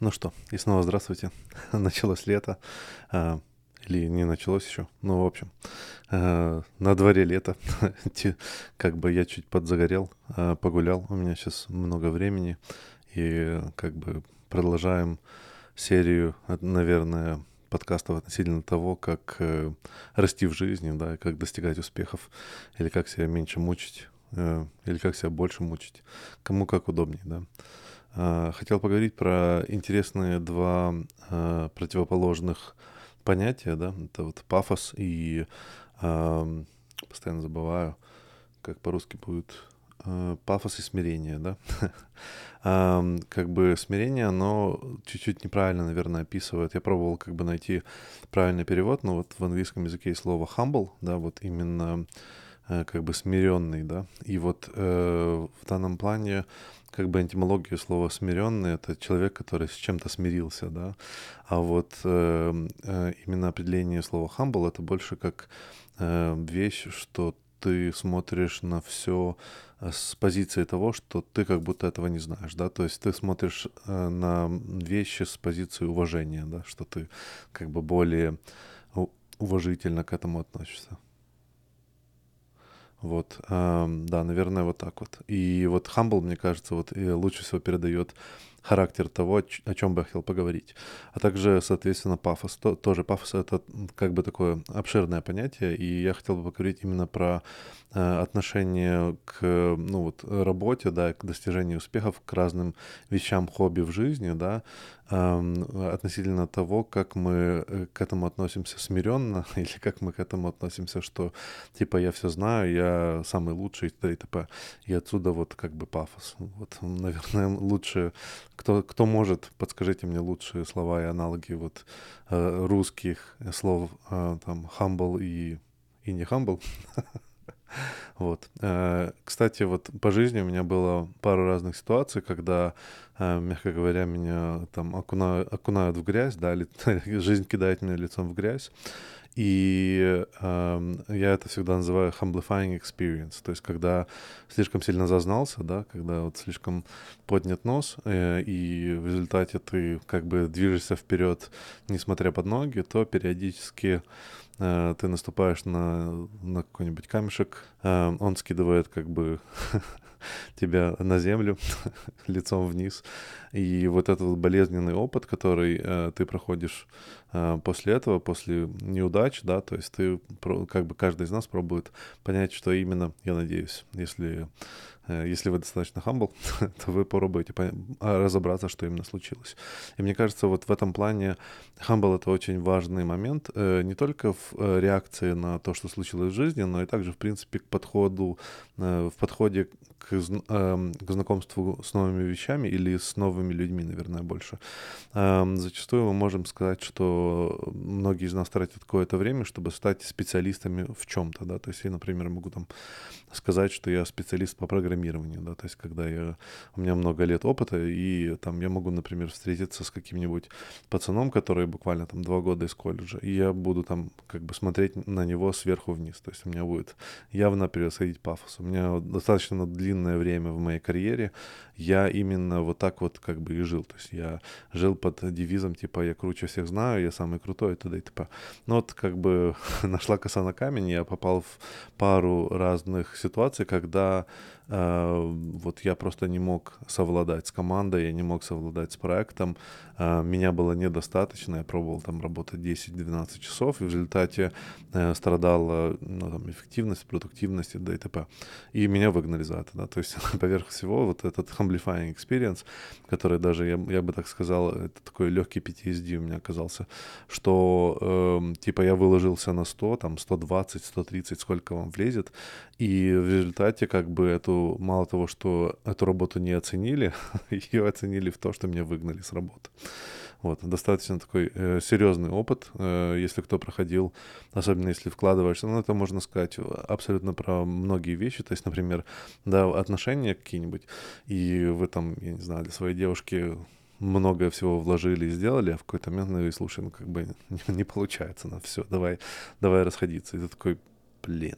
Ну что, и снова здравствуйте. Началось лето. А, или не началось еще. Ну, в общем, а, на дворе лето. как бы я чуть подзагорел, а, погулял. У меня сейчас много времени. И как бы продолжаем серию, наверное, подкастов относительно того, как э, расти в жизни, да, как достигать успехов, или как себя меньше мучить, э, или как себя больше мучить. Кому как удобнее, да. А, хотел поговорить про интересные два а, противоположных понятия, да, это вот пафос и постоянно забываю, как по-русски будет пафос и смирение, да. как бы смирение, оно чуть-чуть неправильно, наверное, описывает. Я пробовал как бы найти правильный перевод, но вот в английском языке есть слово humble, да, вот именно как бы смиренный, да. И вот э, в данном плане как бы этимология слова смиренный это человек, который с чем-то смирился, да. А вот э, э, именно определение слова humble это больше как э, вещь, что ты смотришь на все э, с позиции того, что ты как будто этого не знаешь, да, то есть ты смотришь э, на вещи с позиции уважения, да, что ты как бы более уважительно к этому относишься. Вот, да, наверное, вот так вот. И вот Humble, мне кажется, вот лучше всего передает характер того, о чем бы я хотел поговорить. А также, соответственно, пафос. То, тоже пафос — это как бы такое обширное понятие, и я хотел бы поговорить именно про э, отношение к ну, вот, работе, да, к достижению успехов, к разным вещам, хобби в жизни, да, э, относительно того, как мы э, к этому относимся смиренно, или как мы к этому относимся, что типа я все знаю, я самый лучший, и т.п. И отсюда вот как бы пафос. Вот, наверное, лучше кто, кто может, подскажите мне лучшие слова и аналоги вот э, русских слов, э, там, humble и, и не humble. Вот. Э, кстати, вот по жизни у меня было пару разных ситуаций, когда, э, мягко говоря, меня там окунают, окунают в грязь, да, жизнь кидает меня лицом в грязь. И э, я это всегда называю humblifying experience, то есть когда слишком сильно зазнался, да, когда вот слишком поднят нос, э, и в результате ты как бы движешься вперед, несмотря под ноги, то периодически э, ты наступаешь на, на какой-нибудь камешек, э, он скидывает как бы тебя на землю лицом вниз. И вот этот болезненный опыт, который э, ты проходишь после этого, после неудач, да, то есть ты, как бы каждый из нас пробует понять, что именно, я надеюсь, если Э, если вы достаточно humble, то вы попробуете а, разобраться, что именно случилось. И мне кажется, вот в этом плане humble — это очень важный момент, э, не только в э, реакции на то, что случилось в жизни, но и также, в принципе, к подходу, в подходе к, эм, к знакомству с новыми вещами или с новыми людьми, наверное, больше. Эм, зачастую мы можем сказать, что многие из нас тратят какое-то время, чтобы стать специалистами в чем-то, да, то есть я, например, могу там сказать, что я специалист по программированию, да, то есть когда я, у меня много лет опыта, и там я могу, например, встретиться с каким-нибудь пацаном, который буквально там два года из колледжа, и я буду там как бы смотреть на него сверху вниз, то есть у меня будет явно превосходить пафос. У меня достаточно длинное время в моей карьере. Я именно вот так вот как бы и жил, то есть я жил под девизом типа я круче всех знаю, я самый крутой и т.д. и т.п. Но вот как бы нашла коса на камень, я попал в пару разных ситуаций, когда вот я просто не мог совладать с командой, я не мог совладать с проектом, э, меня было недостаточно, я пробовал там работать 10-12 часов, и в результате э, страдала ну, там, эффективность, продуктивность и т.д. и т.п. И меня выгнали за это, да, то есть поверх всего вот этот amplifying experience, который даже, я, я бы так сказал, это такой легкий PTSD у меня оказался, что э, типа я выложился на 100, там 120, 130, сколько вам влезет, и в результате как бы эту, мало того, что эту работу не оценили, ее оценили в то, что меня выгнали с работы. Вот, достаточно такой э, серьезный опыт, э, если кто проходил, особенно если вкладываешься. Ну, это можно сказать абсолютно про многие вещи. То есть, например, да, отношения какие-нибудь, и вы там, я не знаю, для своей девушки многое всего вложили и сделали, а в какой-то момент, ну, и слушай, ну, как бы не, не получается, ну, все, давай, давай расходиться. И ты такой, блин,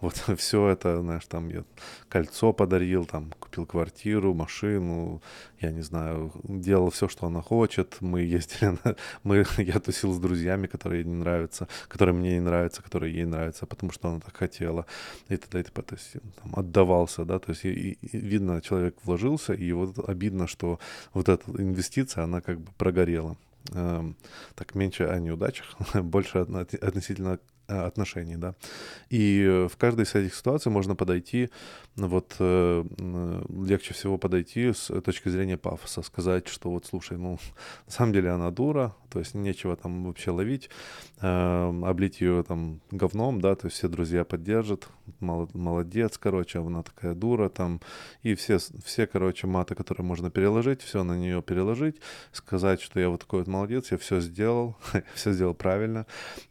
вот все это, знаешь, там я кольцо подарил, там купил квартиру, машину, я не знаю, делал все, что она хочет. Мы ездили, на, мы, я тусил с друзьями, которые не нравятся, которые мне не нравятся, которые ей нравятся, потому что она так хотела. И т.д. и т.п. То есть там, отдавался, да, то есть и, и, видно, человек вложился, и вот обидно, что вот эта инвестиция, она как бы прогорела. Эм, так меньше о неудачах, больше относительно отношений, да. И в каждой из этих ситуаций можно подойти, ну вот э, легче всего подойти с точки зрения пафоса, сказать, что вот слушай, ну на самом деле она дура, то есть нечего там вообще ловить, э, облить ее там говном, да, то есть все друзья поддержат, молодец, короче, она такая дура там, и все, все, короче, маты, которые можно переложить, все на нее переложить, сказать, что я вот такой вот молодец, я все сделал, все сделал правильно,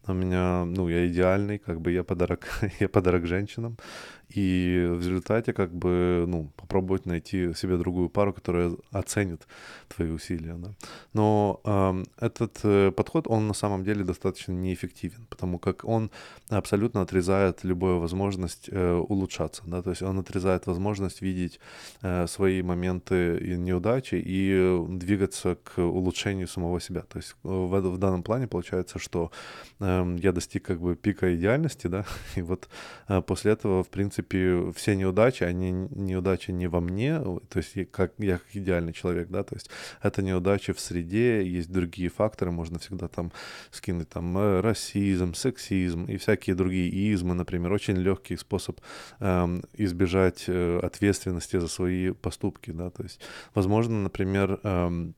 у меня, ну, я идеальный, как бы я подарок, я подарок женщинам. И в результате как бы, ну, попробовать найти себе другую пару, которая оценит твои усилия, да. Но э, этот э, подход, он на самом деле достаточно неэффективен, потому как он абсолютно отрезает любую возможность э, улучшаться, да, то есть он отрезает возможность видеть э, свои моменты и неудачи и двигаться к улучшению самого себя. То есть в, в данном плане получается, что э, я достиг как бы пика идеальности, да, и вот э, после этого, в принципе, принципе, все неудачи, они неудачи не во мне, то есть как, я как идеальный человек, да, то есть это неудачи в среде, есть другие факторы, можно всегда там скинуть там э, расизм, сексизм и всякие другие измы, например, очень легкий способ эм, избежать э, ответственности за свои поступки, да, то есть, возможно, например, эм,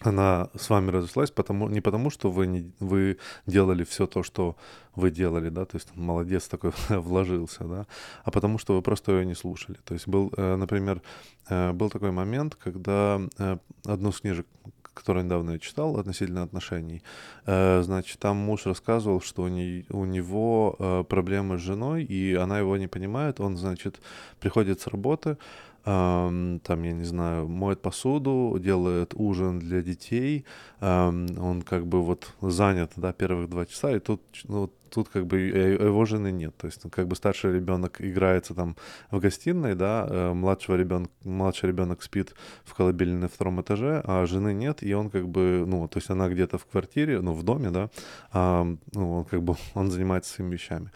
она с вами разошлась потому, не потому, что вы, не, вы делали все то, что вы делали, да, то есть молодец такой вложился, да, а потому что вы просто ее не слушали. То есть был, э, например, э, был такой момент, когда э, одну из книжек, которую я читал относительно отношений, значит, там муж рассказывал, что у, не, у него проблемы с женой, и она его не понимает, он, значит, приходит с работы, там, я не знаю, моет посуду, делает ужин для детей, он как бы вот занят, да, первых два часа, и тут, ну, тут как бы его жены нет. То есть, ну, как бы старший ребенок играется там в гостиной, да, э, младшего ребенка, младший ребенок спит в колыбели на втором этаже, а жены нет, и он как бы, ну, то есть она где-то в квартире, ну, в доме, да, а, ну, он как бы, он занимается своими вещами.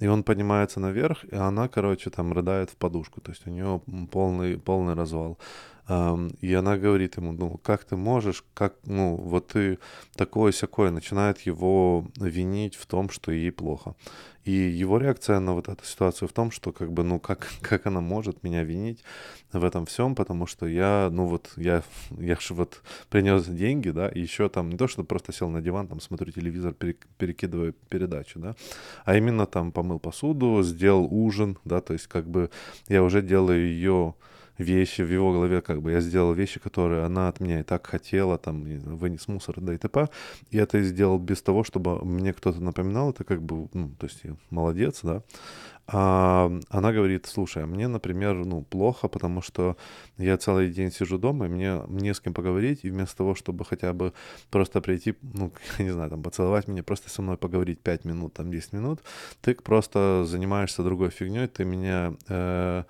И он поднимается наверх, и она, короче, там рыдает в подушку, то есть у нее полный, полный развал. И она говорит ему, ну, как ты можешь, как, ну, вот ты такой сякой, начинает его винить в том, что ей плохо. И его реакция на вот эту ситуацию в том, что как бы, ну, как, как она может меня винить в этом всем, потому что я, ну, вот, я, я же вот принес деньги, да, и еще там не то, что просто сел на диван, там, смотрю телевизор, перекидываю передачу, да, а именно там помыл посуду, сделал ужин, да, то есть как бы я уже делаю ее вещи в его голове, как бы я сделал вещи, которые она от меня и так хотела, там, вынес мусор, да и т.п. И это сделал без того, чтобы мне кто-то напоминал, это как бы, ну, то есть молодец, да. А она говорит, слушай, а мне, например, ну, плохо, потому что я целый день сижу дома, и мне не с кем поговорить, и вместо того, чтобы хотя бы просто прийти, ну, я не знаю, там, поцеловать меня, просто со мной поговорить 5 минут, там, 10 минут, ты просто занимаешься другой фигней, ты меня... Э,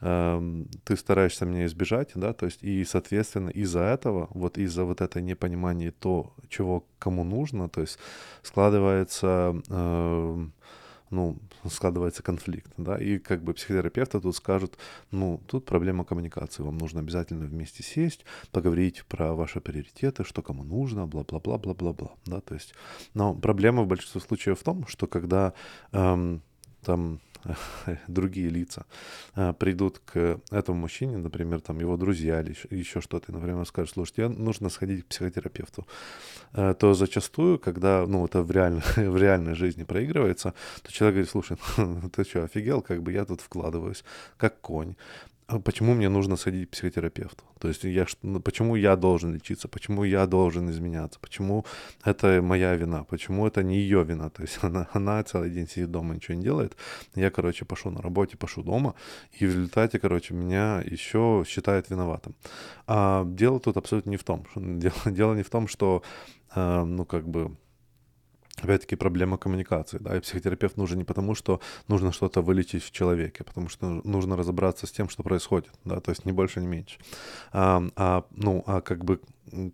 ты стараешься меня избежать, да, то есть и, соответственно, из-за этого, вот из-за вот это непонимания то, чего кому нужно, то есть складывается, э, ну, складывается конфликт, да, и как бы психотерапевты тут скажут, ну, тут проблема коммуникации, вам нужно обязательно вместе сесть, поговорить про ваши приоритеты, что кому нужно, бла-бла-бла-бла-бла-бла, да, то есть, но проблема в большинстве случаев в том, что когда эм, там другие лица а, придут к этому мужчине, например, там его друзья или еще, что-то, и, например, скажут, слушай, тебе нужно сходить к психотерапевту, а, то зачастую, когда, ну, это в, реаль... в реальной жизни проигрывается, то человек говорит, слушай, ну, ты что, офигел, как бы я тут вкладываюсь, как конь, почему мне нужно сходить к психотерапевту? То есть я, ну, почему я должен лечиться? Почему я должен изменяться? Почему это моя вина? Почему это не ее вина? То есть она, она целый день сидит дома, ничего не делает. Я, короче, пошел на работе, пошел дома, и в результате, короче, меня еще считают виноватым. А дело тут абсолютно не в том. Дело, дело не в том, что, э, ну, как бы опять-таки проблема коммуникации, да, и психотерапевт нужен не потому, что нужно что-то вылечить в человеке, потому что нужно разобраться с тем, что происходит, да, то есть не больше, не меньше. А, а ну, а как бы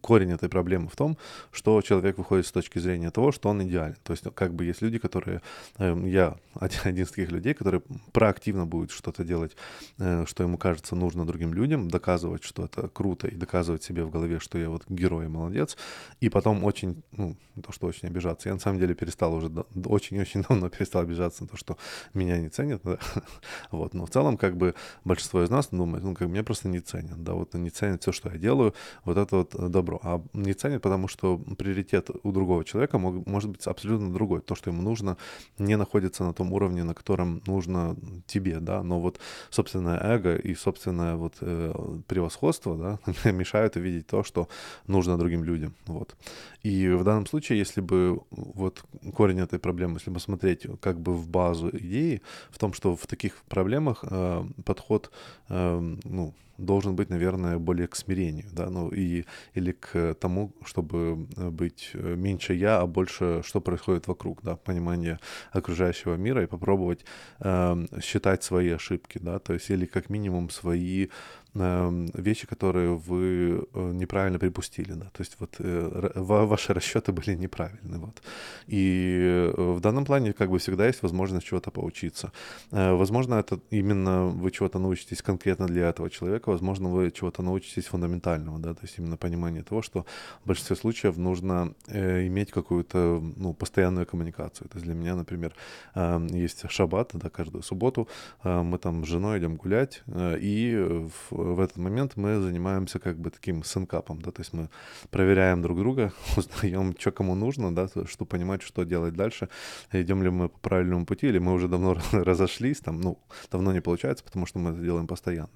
корень этой проблемы в том, что человек выходит с точки зрения того, что он идеален. То есть как бы есть люди, которые... Э, я один, из таких людей, который проактивно будет что-то делать, э, что ему кажется нужно другим людям, доказывать, что это круто, и доказывать себе в голове, что я вот герой и молодец, и потом очень, ну, то, что очень обижаться. Я на самом деле перестал уже, очень-очень давно перестал обижаться на то, что меня не ценят, да? вот. Но в целом, как бы, большинство из нас думает, ну, как меня просто не ценят, да, вот не ценят все, что я делаю, вот это вот добро, а не ценит, потому что приоритет у другого человека мог, может быть абсолютно другой. То, что ему нужно, не находится на том уровне, на котором нужно тебе, да, но вот собственное эго и собственное вот э, превосходство, да, мешают увидеть то, что нужно другим людям, вот. И в данном случае, если бы вот корень этой проблемы, если посмотреть как бы в базу идеи, в том, что в таких проблемах э, подход, э, ну, должен быть, наверное, более к смирению, да, ну и или к тому, чтобы э, быть э, меньше я, а больше что происходит вокруг, да, понимание окружающего мира и попробовать э, считать свои ошибки, да, то есть или как минимум свои вещи, которые вы э, неправильно припустили, да, то есть вот э, ваши расчеты были неправильны, вот. И э, в данном плане как бы всегда есть возможность чего-то поучиться. Возможно, это именно вы чего-то научитесь конкретно для этого человека, возможно, вы чего-то научитесь фундаментального, да, то есть именно понимание того, что в большинстве случаев нужно иметь какую-то, ну, постоянную коммуникацию. То есть для меня, например, эм, есть шаббат, да, каждую субботу мы там с женой идем гулять, и в в этот момент мы занимаемся как бы таким синкапом, да, то есть мы проверяем друг друга, узнаем, что кому нужно, да, чтобы понимать, что делать дальше, идем ли мы по правильному пути, или мы уже давно разошлись, там, ну, давно не получается, потому что мы это делаем постоянно.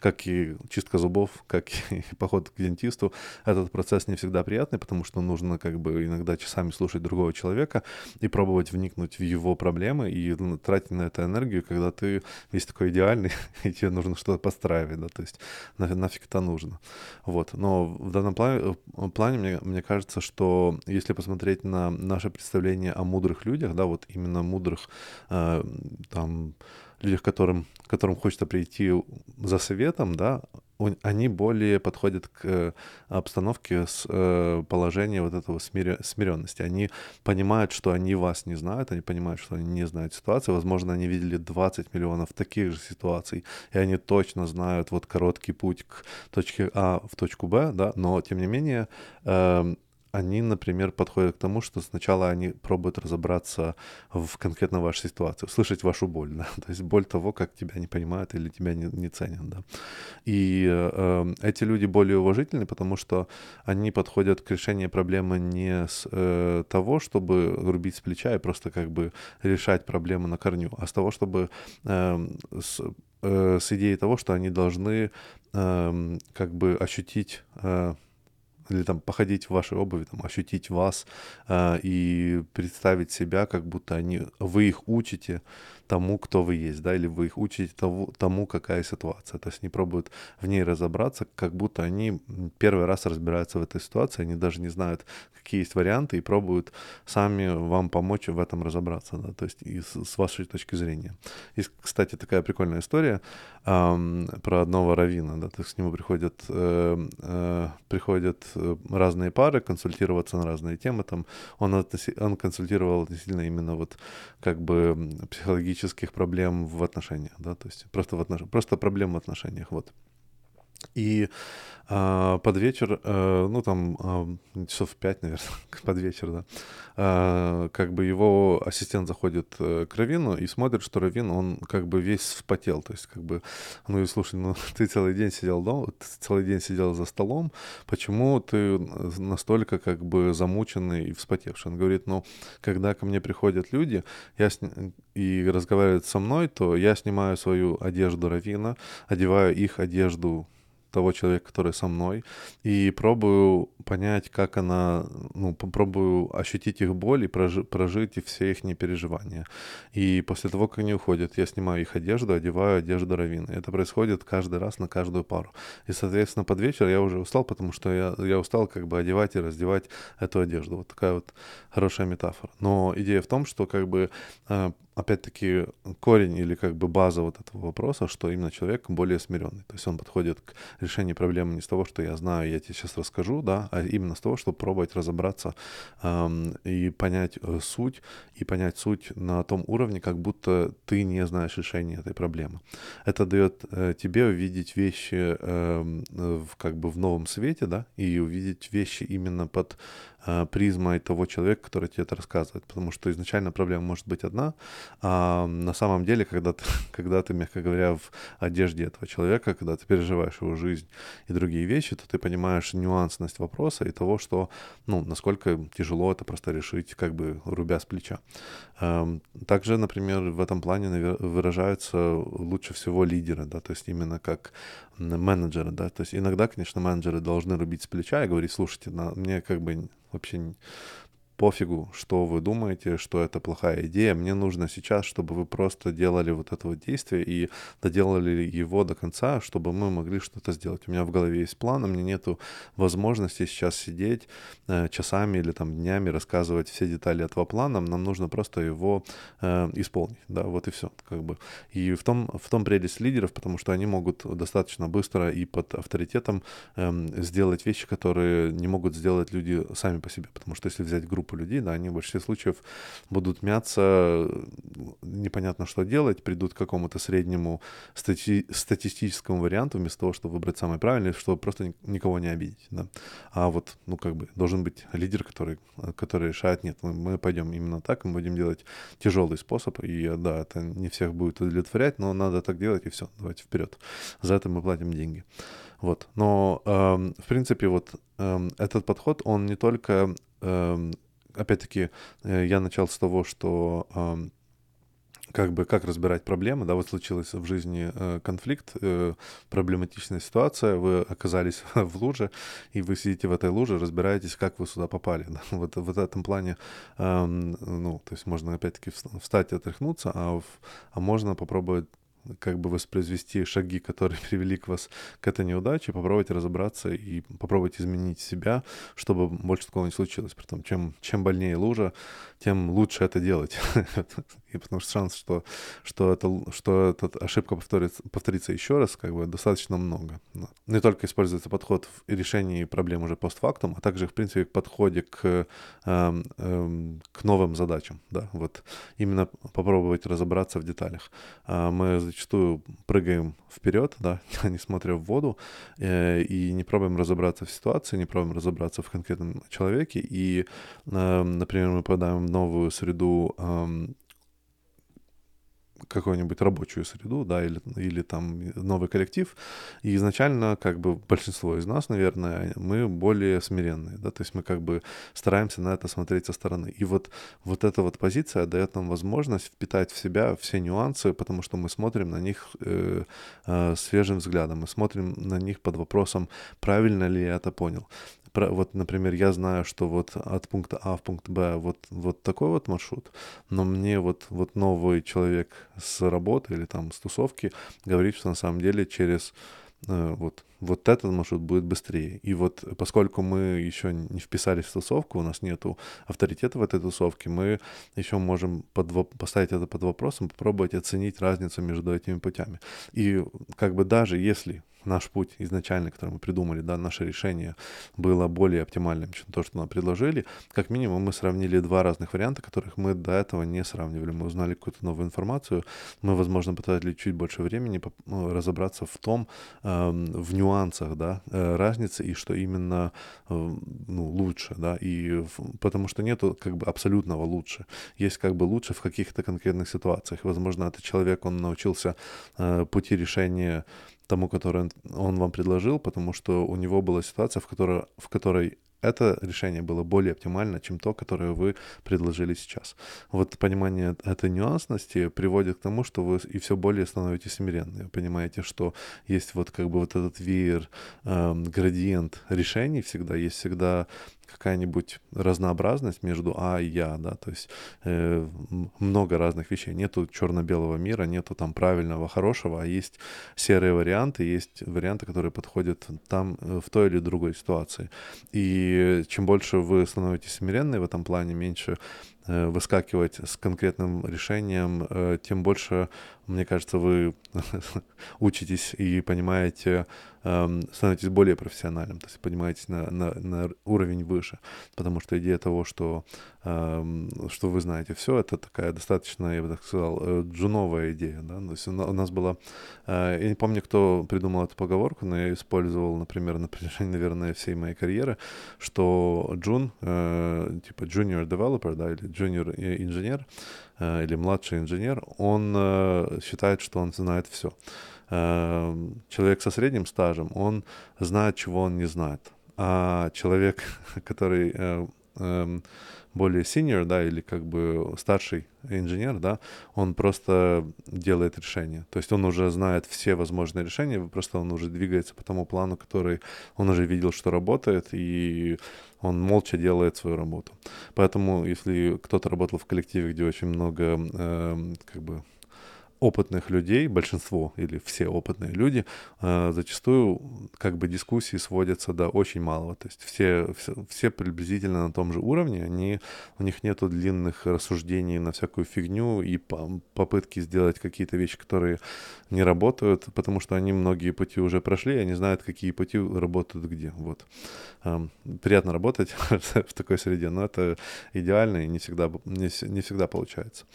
Как и чистка зубов, как и поход к дентисту, этот процесс не всегда приятный, потому что нужно как бы иногда часами слушать другого человека и пробовать вникнуть в его проблемы и ну, тратить на это энергию, когда ты весь такой идеальный, и тебе нужно что-то подстраивать, да, то есть на, нафиг это нужно. Вот. Но в данном плане, э, плане мне, мне кажется, что если посмотреть на наше представление о мудрых людях, да, вот именно мудрых э, там людях, которым, которым хочется прийти за советом, да, они более подходят к э, обстановке с э, положения вот этого смиренности. Они понимают, что они вас не знают, они понимают, что они не знают ситуации. Возможно, они видели 20 миллионов таких же ситуаций, и они точно знают вот короткий путь к точке А в точку Б, да, но тем не менее эм, они, например, подходят к тому, что сначала они пробуют разобраться в конкретно вашей ситуации, услышать вашу боль, да, то есть боль того, как тебя не понимают или тебя не, не ценят, да. И э, эти люди более уважительны, потому что они подходят к решению проблемы не с э, того, чтобы рубить с плеча и просто как бы решать проблему на корню, а с того, чтобы э, с, э, с идеей того, что они должны э, как бы ощутить э, или там походить в вашей обуви, там, ощутить вас э, и представить себя, как будто они, вы их учите тому, кто вы есть, да, или вы их учите тому, тому, какая ситуация. То есть они пробуют в ней разобраться, как будто они первый раз разбираются в этой ситуации, они даже не знают, какие есть варианты, и пробуют сами вам помочь в этом разобраться, да, то есть и с, с вашей точки зрения. И, кстати, такая прикольная история эм, про одного равина, да, то есть к нему приходят, э, э, приходят э, разные пары консультироваться на разные темы, там он, относи, он консультировал относительно именно вот как бы психологических проблем в отношениях, да, то есть просто, в отнош... просто проблем в отношениях, вот. И а, под вечер, а, ну там а, часов пять, наверное, под вечер, да, а, как бы его ассистент заходит э, к Равину и смотрит, что Равин, он как бы весь вспотел, то есть как бы, ну и слушай, ну ты целый день сидел дома, ты целый день сидел за столом, почему ты настолько как бы замученный и вспотевший? Он говорит, ну, когда ко мне приходят люди я с... и разговаривают со мной, то я снимаю свою одежду Равина, одеваю их одежду того человека, который со мной, и пробую понять, как она, ну, попробую ощутить их боль и прожи, прожить и все их переживания. И после того, как они уходят, я снимаю их одежду, одеваю одежду Равины. Это происходит каждый раз на каждую пару. И, соответственно, под вечер я уже устал, потому что я, я устал как бы одевать и раздевать эту одежду. Вот такая вот хорошая метафора. Но идея в том, что как бы а, опять-таки корень или как бы база вот этого вопроса, что именно человек более смиренный. То есть он подходит к решению проблемы не с того, что я знаю, я тебе сейчас расскажу, да, а именно с того, чтобы пробовать разобраться эм, и понять э, суть, и понять суть на том уровне, как будто ты не знаешь решения этой проблемы. Это дает э, тебе увидеть вещи э, в, как бы в новом свете, да, и увидеть вещи именно под э, призмой того человека, который тебе это рассказывает. Потому что изначально проблема может быть одна, а на самом деле, когда ты, когда ты, мягко говоря, в одежде этого человека, когда ты переживаешь его жизнь и другие вещи, то ты понимаешь нюансность вопроса и того, что, ну, насколько тяжело это просто решить, как бы рубя с плеча. Эм, также, например, в этом плане выражаются лучше всего лидеры, да, то есть именно как менеджеры, да, то есть иногда, конечно, менеджеры должны рубить с плеча и говорить, слушайте, на, мне как бы вообще пофигу, что вы думаете, что это плохая идея. Мне нужно сейчас, чтобы вы просто делали вот это вот действие и доделали его до конца, чтобы мы могли что-то сделать. У меня в голове есть план, у меня нету возможности сейчас сидеть э, часами или там днями рассказывать все детали этого плана. Нам нужно просто его э, исполнить. Да, вот и все. Как бы. И в том, в том прелесть лидеров, потому что они могут достаточно быстро и под авторитетом э, сделать вещи, которые не могут сделать люди сами по себе. Потому что если взять группу группу людей, да, они в большинстве случаев будут мяться, непонятно что делать, придут к какому-то среднему стати- статистическому варианту вместо того, чтобы выбрать самый правильный, чтобы просто никого не обидеть, да. А вот, ну, как бы, должен быть лидер, который, который решает, нет, мы, мы пойдем именно так, мы будем делать тяжелый способ, и да, это не всех будет удовлетворять, но надо так делать, и все, давайте вперед. За это мы платим деньги. Вот. Но, э, в принципе, вот э, этот подход, он не только э, опять-таки, э, я начал с того, что как бы как разбирать проблемы, да, вот случилась в жизни э, конфликт, э, проблематичная ситуация, вы оказались в луже, и вы сидите в этой луже, разбираетесь, как вы сюда попали. Да? Вот в этом плане, э, ну, то есть можно опять-таки встать и отряхнуться, а, в, а можно попробовать как бы воспроизвести шаги, которые привели к вас к этой неудаче, попробовать разобраться и попробовать изменить себя, чтобы больше такого не случилось. Притом, чем, чем больнее лужа, тем лучше это делать. и потому что шанс, что, что, это, что эта ошибка повторится, повторится еще раз, как бы достаточно много. Не только используется подход в решении проблем уже постфактум, а также, в принципе, к подходе к, э, э, к новым задачам. Да? Вот именно попробовать разобраться в деталях. А мы зачастую прыгаем вперед, да, не смотря в воду, э, и не пробуем разобраться в ситуации, не пробуем разобраться в конкретном человеке. И, э, например, мы попадаем в новую среду э, какую-нибудь рабочую среду, да, или, или там новый коллектив. И изначально, как бы большинство из нас, наверное, мы более смиренные, да, то есть мы как бы стараемся на это смотреть со стороны. И вот, вот эта вот позиция дает нам возможность впитать в себя все нюансы, потому что мы смотрим на них э, э, свежим взглядом, мы смотрим на них под вопросом, правильно ли я это понял вот, например, я знаю, что вот от пункта А в пункт Б вот, вот такой вот маршрут, но мне вот, вот новый человек с работы или там с тусовки говорит, что на самом деле через э, вот, вот этот маршрут будет быстрее. И вот поскольку мы еще не вписались в тусовку, у нас нету авторитета в этой тусовке, мы еще можем под, поставить это под вопросом, попробовать оценить разницу между этими путями. И как бы даже если наш путь изначально, который мы придумали, да, наше решение было более оптимальным, чем то, что нам предложили, как минимум мы сравнили два разных варианта, которых мы до этого не сравнивали. Мы узнали какую-то новую информацию, мы, возможно, потратили чуть больше времени ну, разобраться в том, э, в нюансах, да, э, разницы и что именно э, ну, лучше, да, и потому что нету как бы абсолютного лучше. Есть как бы лучше в каких-то конкретных ситуациях. Возможно, этот человек, он научился э, пути решения тому, который он вам предложил, потому что у него была ситуация, в которой, в которой это решение было более оптимально, чем то, которое вы предложили сейчас. Вот понимание этой нюансности приводит к тому, что вы и все более становитесь смиренны. Понимаете, что есть вот как бы вот этот веер, э, градиент решений всегда, есть всегда какая-нибудь разнообразность между А и Я, да, то есть э, много разных вещей. Нету черно-белого мира, нету там правильного, хорошего, а есть серые варианты, есть варианты, которые подходят там э, в той или другой ситуации. И чем больше вы становитесь смиренной в этом плане, меньше э, выскакивать с конкретным решением, э, тем больше, мне кажется, вы учитесь и понимаете, эм, становитесь более профессиональным, то есть поднимаетесь на, на, на уровень выше, потому что идея того, что, эм, что вы знаете все, это такая достаточно, я бы так сказал, э, джуновая идея, да, то есть у нас была, я не помню, кто придумал эту поговорку, но я использовал, например, на протяжении, наверное, всей моей карьеры, что джун, типа junior developer, да, или junior инженер, Э, или младший инженер, он э, считает, что он знает все. Э, человек со средним стажем, он знает, чего он не знает. А человек, который эм, более senior, да, или как бы старший инженер, да, он просто делает решение. То есть он уже знает все возможные решения, просто он уже двигается по тому плану, который он уже видел, что работает, и он молча делает свою работу. Поэтому, если кто-то работал в коллективе, где очень много, э, как бы, опытных людей, большинство или все опытные люди, э, зачастую как бы дискуссии сводятся до очень малого. То есть все, все, все приблизительно на том же уровне, они, у них нету длинных рассуждений на всякую фигню и попытки сделать какие-то вещи, которые не работают, потому что они многие пути уже прошли, они знают, какие пути работают где. Вот. Эм, приятно работать в такой среде, но это идеально и не всегда, не, не всегда получается.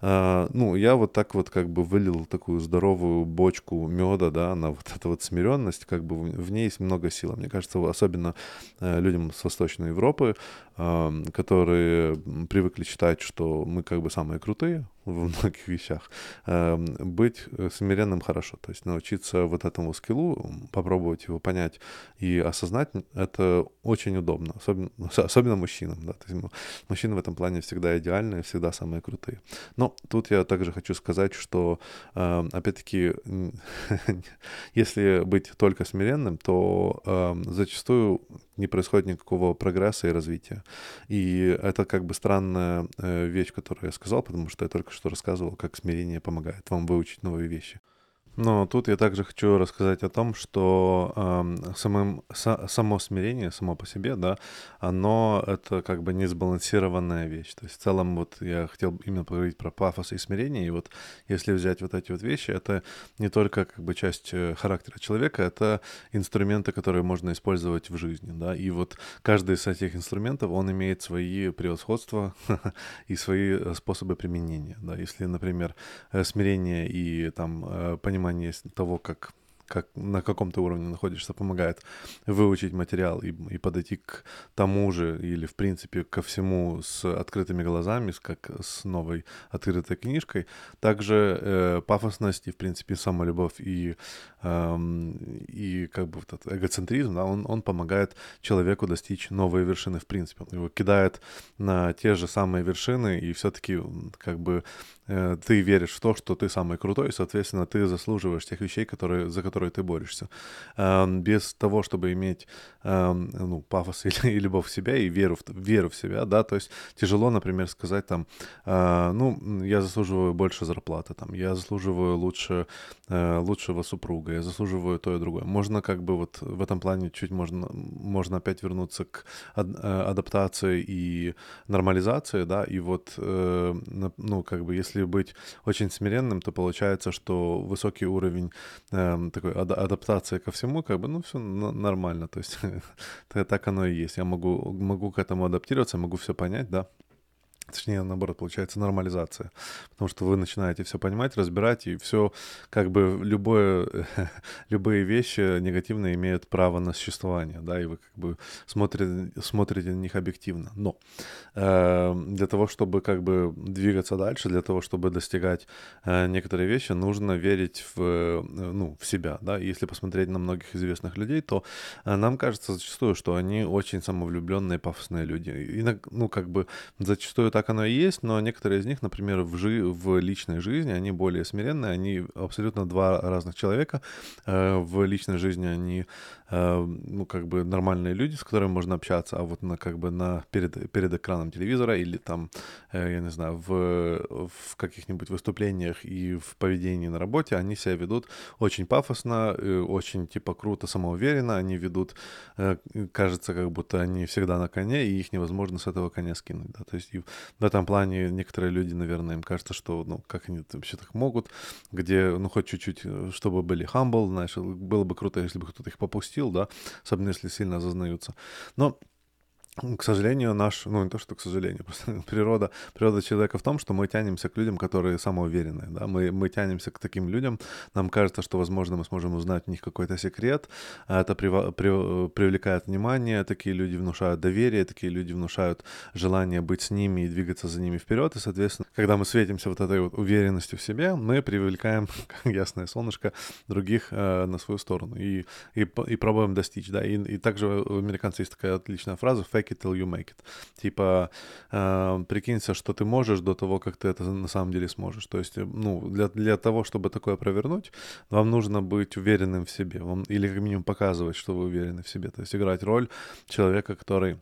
Э, ну, я вот так вот как вылил такую здоровую бочку меда, да, на вот эту вот смиренность, как бы в, ней есть много сил. Мне кажется, особенно э, людям с Восточной Европы, э, которые привыкли считать, что мы как бы самые крутые, в многих вещах. Эм, быть э, смиренным хорошо, то есть научиться вот этому скиллу, попробовать его понять и осознать, это очень удобно, особенно, особенно мужчинам. Да? То есть мужчины в этом плане всегда идеальные, всегда самые крутые. Но тут я также хочу сказать, что, эм, опять-таки, если быть только смиренным, то эм, зачастую не происходит никакого прогресса и развития. И это как бы странная э, вещь, которую я сказал, потому что я только что рассказывал, как смирение помогает вам выучить новые вещи. Но тут я также хочу рассказать о том, что э, самым, са, само смирение, само по себе, да, оно это как бы несбалансированная вещь. То есть в целом вот я хотел именно поговорить про пафос и смирение, и вот если взять вот эти вот вещи, это не только как бы часть э, характера человека, это инструменты, которые можно использовать в жизни, да, и вот каждый из этих инструментов, он имеет свои превосходства и свои э, способы применения, да. Если, например, э, смирение и там понимание понимание того, как как на каком-то уровне находишься, помогает выучить материал и, и подойти к тому же или, в принципе, ко всему с открытыми глазами, с, как с новой открытой книжкой. Также э, пафосность и, в принципе, самолюбовь и, э, и как бы этот эгоцентризм, да, он, он помогает человеку достичь новой вершины, в принципе. Он его кидает на те же самые вершины, и все-таки как бы ты веришь в то, что ты самый крутой, и, соответственно, ты заслуживаешь тех вещей, которые, за которые ты борешься. Без того, чтобы иметь ну, пафос или, или любовь в себя и веру в, веру в себя, да, то есть тяжело, например, сказать там, а, ну, я заслуживаю больше зарплаты, там, я заслуживаю лучше, э, лучшего супруга, я заслуживаю то и другое. Можно как бы вот в этом плане чуть можно, можно опять вернуться к э, адаптации и нормализации, да, и вот, э, ну, как бы, если быть очень смиренным, то получается, что высокий уровень такой адаптации ко всему, как бы, ну, все нормально, то есть так оно и есть. Я могу, могу к этому адаптироваться, могу все понять, да, Точнее, наоборот, получается нормализация. Потому что вы начинаете все понимать, разбирать, и все, как бы, любое, любые вещи негативные имеют право на существование, да, и вы как бы смотрите, смотрите на них объективно. Но э, для того, чтобы как бы двигаться дальше, для того, чтобы достигать э, некоторые вещи, нужно верить в, э, ну, в себя, да. И если посмотреть на многих известных людей, то э, нам кажется зачастую, что они очень самовлюбленные, пафосные люди. И, ну, как бы, зачастую так оно и есть, но некоторые из них, например, в, жи- в личной жизни, они более смиренные, они абсолютно два разных человека. Э, в личной жизни они, э, ну, как бы нормальные люди, с которыми можно общаться, а вот на, как бы на, перед, перед экраном телевизора или там, э, я не знаю, в, в каких-нибудь выступлениях и в поведении на работе, они себя ведут очень пафосно, очень, типа, круто, самоуверенно, они ведут, кажется, как будто они всегда на коне, и их невозможно с этого коня скинуть, да, то есть в этом плане некоторые люди, наверное, им кажется, что, ну, как они вообще так могут, где, ну, хоть чуть-чуть, э, чтобы были humble, знаешь, было бы круто, если бы кто-то их попустил, да, особенно если сильно зазнаются. Но к сожалению, наш, ну не то, что к сожалению, просто природа, природа человека в том, что мы тянемся к людям, которые самоуверенные, да, мы, мы тянемся к таким людям, нам кажется, что, возможно, мы сможем узнать у них какой-то секрет, а это при, при, привлекает внимание, такие люди внушают доверие, такие люди внушают желание быть с ними и двигаться за ними вперед, и, соответственно, когда мы светимся вот этой вот уверенностью в себе, мы привлекаем, как ясное солнышко, других э, на свою сторону. И, и, и пробуем достичь, да, и, и также у американцев есть такая отличная фраза «fake it till you make it». Типа, э, прикинься, что ты можешь до того, как ты это на самом деле сможешь. То есть, ну, для, для того, чтобы такое провернуть, вам нужно быть уверенным в себе. Вам, или как минимум показывать, что вы уверены в себе. То есть играть роль человека, который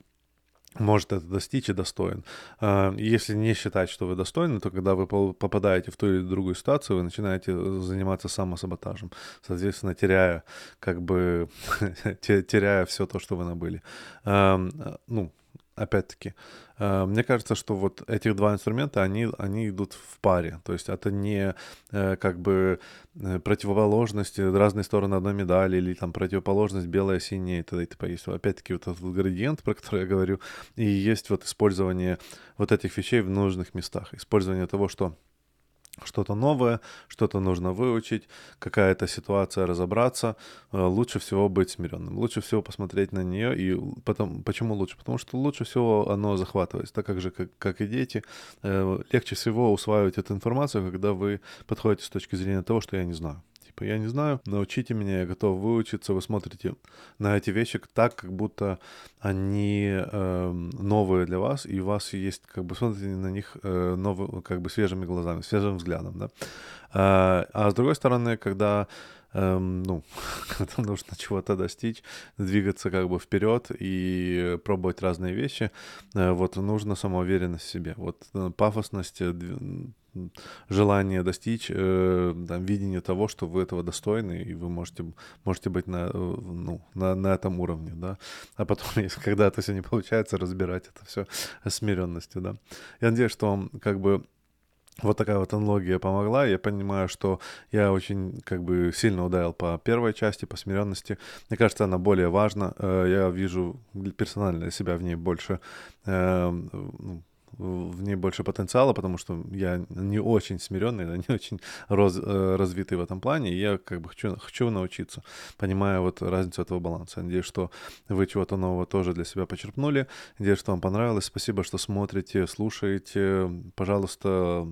может это достичь и достоин. А, если не считать, что вы достойны, то когда вы попадаете в ту или другую ситуацию, вы начинаете заниматься самосаботажем, соответственно, теряя как бы теряя все то, что вы набыли. Ну, опять-таки, э, мне кажется, что вот этих два инструмента, они, они идут в паре. То есть это не э, как бы э, противоположности, разные стороны одной медали, или там противоположность белая, синяя и т.д. и т.п. Есть опять-таки вот этот градиент, про который я говорю, и есть вот использование вот этих вещей в нужных местах. Использование того, что что-то новое, что-то нужно выучить, какая-то ситуация разобраться, э, лучше всего быть смиренным. Лучше всего посмотреть на нее. И потом, почему лучше? Потому что лучше всего оно захватывается. Так как же, как, как и дети, э, легче всего усваивать эту информацию, когда вы подходите с точки зрения того, что я не знаю. Типа, я не знаю, научите меня, я готов выучиться. Вы смотрите на эти вещи так, как будто они э, новые для вас, и у вас есть, как бы, смотрите на них э, новые, как бы, свежими глазами, свежим взглядом, да. А, а с другой стороны, когда эм, ну, когда нужно чего-то достичь, двигаться как бы вперед и пробовать разные вещи, э, вот нужно самоуверенность в себе. Вот э, пафосность, э, желание достичь, э, там, видение того, что вы этого достойны, и вы можете, можете быть на, э, ну, на, на этом уровне, да. А потом, если когда это все не получается, разбирать это все смиренностью, да. Я надеюсь, что вам как бы вот такая вот аналогия помогла. Я понимаю, что я очень как бы сильно ударил по первой части, по смиренности. Мне кажется, она более важна. Э, я вижу персонально себя в ней больше ну, в ней больше потенциала, потому что я не очень смиренный, не очень раз, э, развитый в этом плане, и я как бы хочу, хочу научиться, понимая вот разницу этого баланса. Надеюсь, что вы чего-то нового тоже для себя почерпнули. Надеюсь, что вам понравилось. Спасибо, что смотрите, слушаете. Пожалуйста,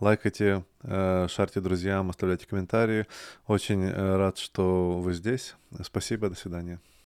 лайкайте, э, шарьте друзьям, оставляйте комментарии. Очень э, рад, что вы здесь. Спасибо, до свидания.